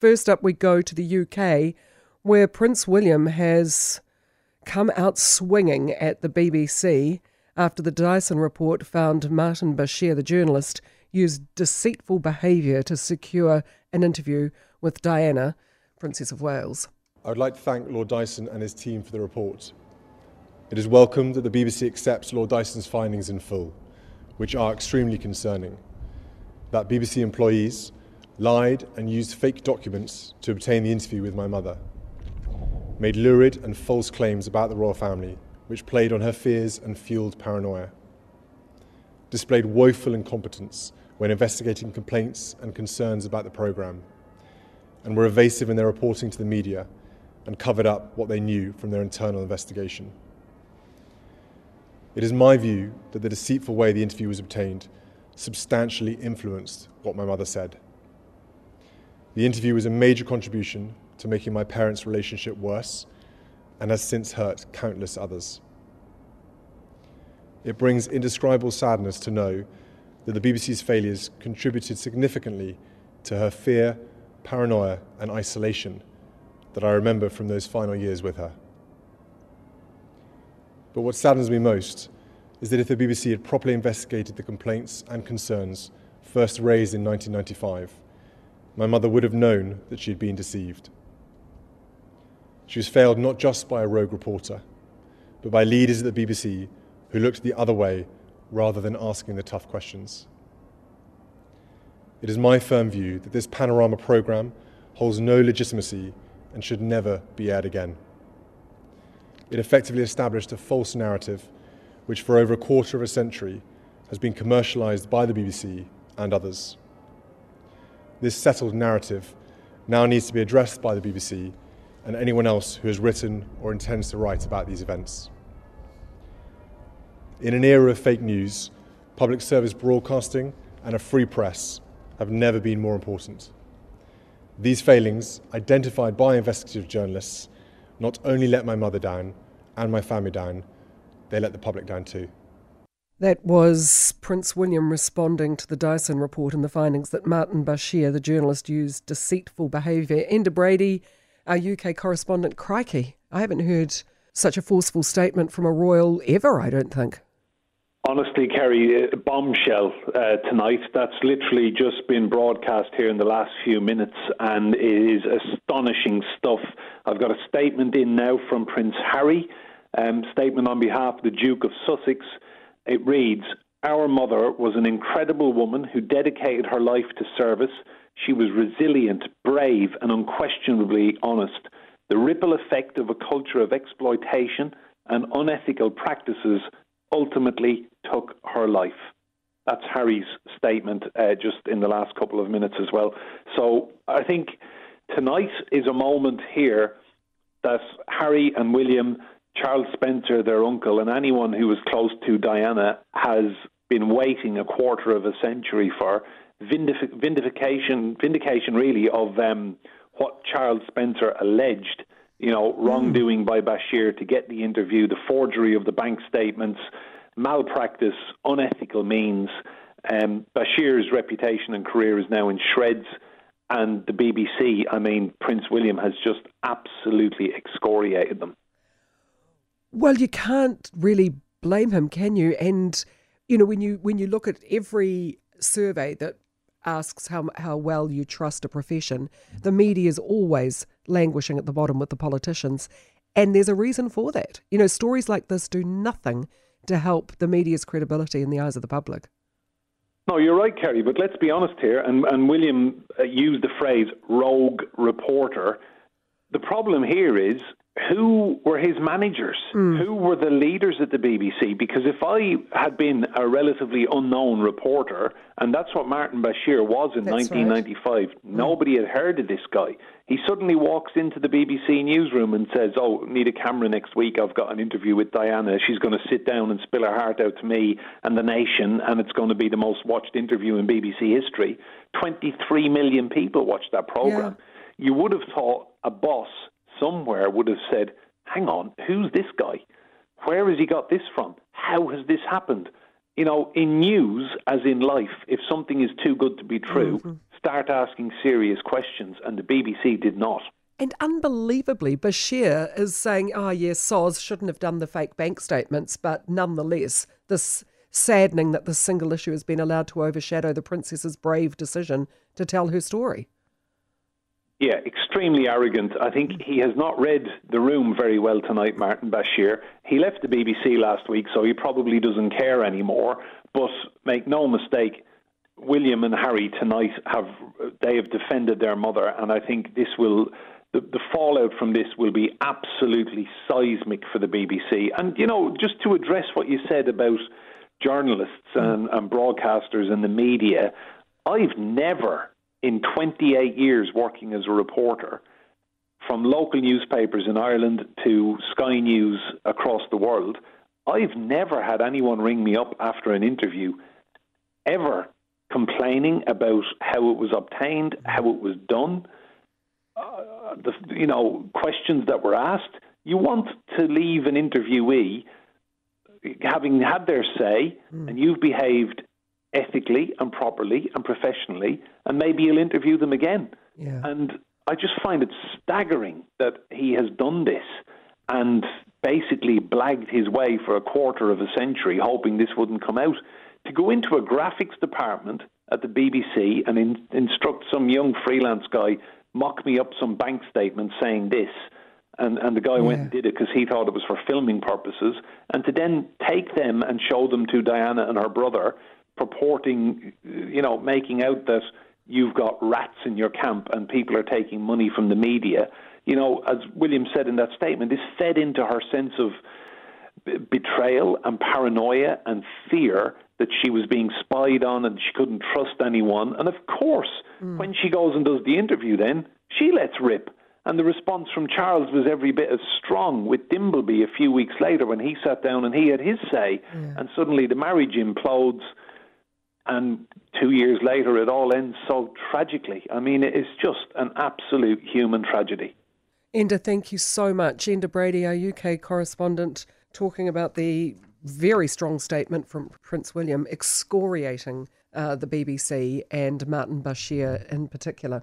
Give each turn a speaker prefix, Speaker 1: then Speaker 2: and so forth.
Speaker 1: First up, we go to the UK, where Prince William has come out swinging at the BBC after the Dyson report found Martin Bashir, the journalist, used deceitful behaviour to secure an interview with Diana, Princess of Wales.
Speaker 2: I would like to thank Lord Dyson and his team for the report. It is welcome that the BBC accepts Lord Dyson's findings in full, which are extremely concerning. That BBC employees lied and used fake documents to obtain the interview with my mother, made lurid and false claims about the royal family, which played on her fears and fueled paranoia, displayed woeful incompetence when investigating complaints and concerns about the programme, and were evasive in their reporting to the media and covered up what they knew from their internal investigation. It is my view that the deceitful way the interview was obtained substantially influenced what my mother said. The interview was a major contribution to making my parents' relationship worse and has since hurt countless others. It brings indescribable sadness to know that the BBC's failures contributed significantly to her fear, paranoia, and isolation that I remember from those final years with her. But what saddens me most is that if the BBC had properly investigated the complaints and concerns first raised in 1995, my mother would have known that she had been deceived. She was failed not just by a rogue reporter, but by leaders at the BBC who looked the other way rather than asking the tough questions. It is my firm view that this panorama programme holds no legitimacy and should never be aired again. It effectively established a false narrative which, for over a quarter of a century, has been commercialised by the BBC and others. This settled narrative now needs to be addressed by the BBC and anyone else who has written or intends to write about these events. In an era of fake news, public service broadcasting and a free press have never been more important. These failings, identified by investigative journalists, not only let my mother down and my family down, they let the public down too.
Speaker 1: That was Prince William responding to the Dyson report and the findings that Martin Bashir, the journalist, used deceitful behaviour. Enda Brady, our UK correspondent, crikey, I haven't heard such a forceful statement from a royal ever, I don't think.
Speaker 3: Honestly, Kerry, bombshell uh, tonight. That's literally just been broadcast here in the last few minutes, and it is astonishing stuff. I've got a statement in now from Prince Harry, um, statement on behalf of the Duke of Sussex. It reads Our mother was an incredible woman who dedicated her life to service. She was resilient, brave, and unquestionably honest. The ripple effect of a culture of exploitation and unethical practices ultimately took her life. That's Harry's statement uh, just in the last couple of minutes as well. So I think tonight is a moment here that Harry and William Charles Spencer, their uncle, and anyone who was close to Diana has been waiting a quarter of a century for vindic- vindication, vindication really of um, what Charles Spencer alleged, you know, wrongdoing by Bashir to get the interview, the forgery of the bank statements, malpractice, unethical means. Um, Bashir's reputation and career is now in shreds. And the BBC, I mean, Prince William has just absolutely excoriated them.
Speaker 1: Well, you can't really blame him, can you? And you know, when you when you look at every survey that asks how how well you trust a profession, the media is always languishing at the bottom with the politicians, and there's a reason for that. You know, stories like this do nothing to help the media's credibility in the eyes of the public.
Speaker 3: No, you're right, Kerry. But let's be honest here. And, and William uh, used the phrase "rogue reporter." The problem here is who were his managers? Mm. Who were the leaders at the BBC? Because if I had been a relatively unknown reporter, and that's what Martin Bashir was in that's 1995, right. Hmm. nobody mm. had heard of this guy. He suddenly walks into the BBC newsroom and says, Oh, need a camera next week. I've got an interview with Diana. She's going to sit down and spill her heart out to me and the nation, and it's going to be the most watched interview in BBC history. 23 million people watched that programme. Yeah. You would have thought a boss somewhere would have said, hang on, who's this guy? Where has he got this from? How has this happened? You know, in news, as in life, if something is too good to be true, mm-hmm. start asking serious questions, and the BBC did not.
Speaker 1: And unbelievably, Bashir is saying, oh, yes, SOS shouldn't have done the fake bank statements, but nonetheless, this saddening that this single issue has been allowed to overshadow the princess's brave decision to tell her story.
Speaker 3: Yeah, extremely arrogant. I think he has not read the room very well tonight, Martin Bashir. He left the BBC last week, so he probably doesn't care anymore. But make no mistake, William and Harry tonight have they have defended their mother, and I think this will the, the fallout from this will be absolutely seismic for the BBC. And you know, just to address what you said about journalists and, and broadcasters and the media, I've never in 28 years working as a reporter, from local newspapers in Ireland to Sky News across the world, I've never had anyone ring me up after an interview ever complaining about how it was obtained, how it was done, uh, the, you know, questions that were asked. You want to leave an interviewee having had their say mm. and you've behaved ethically and properly and professionally, and maybe you'll interview them again. Yeah. And I just find it staggering that he has done this and basically blagged his way for a quarter of a century, hoping this wouldn't come out. To go into a graphics department at the BBC and in, instruct some young freelance guy mock me up some bank statement saying this. And, and the guy yeah. went and did it because he thought it was for filming purposes. And to then take them and show them to Diana and her brother, purporting, you know, making out that you've got rats in your camp and people are taking money from the media. You know, as William said in that statement, this fed into her sense of betrayal and paranoia and fear that she was being spied on and she couldn't trust anyone. And of course, mm. when she goes and does the interview, then she lets rip. And the response from Charles was every bit as strong with Dimbleby a few weeks later when he sat down and he had his say. And suddenly the marriage implodes. And two years later, it all ends so tragically. I mean, it is just an absolute human tragedy.
Speaker 1: Enda, thank you so much. Enda Brady, our UK correspondent, talking about the very strong statement from Prince William excoriating uh, the BBC and Martin Bashir in particular.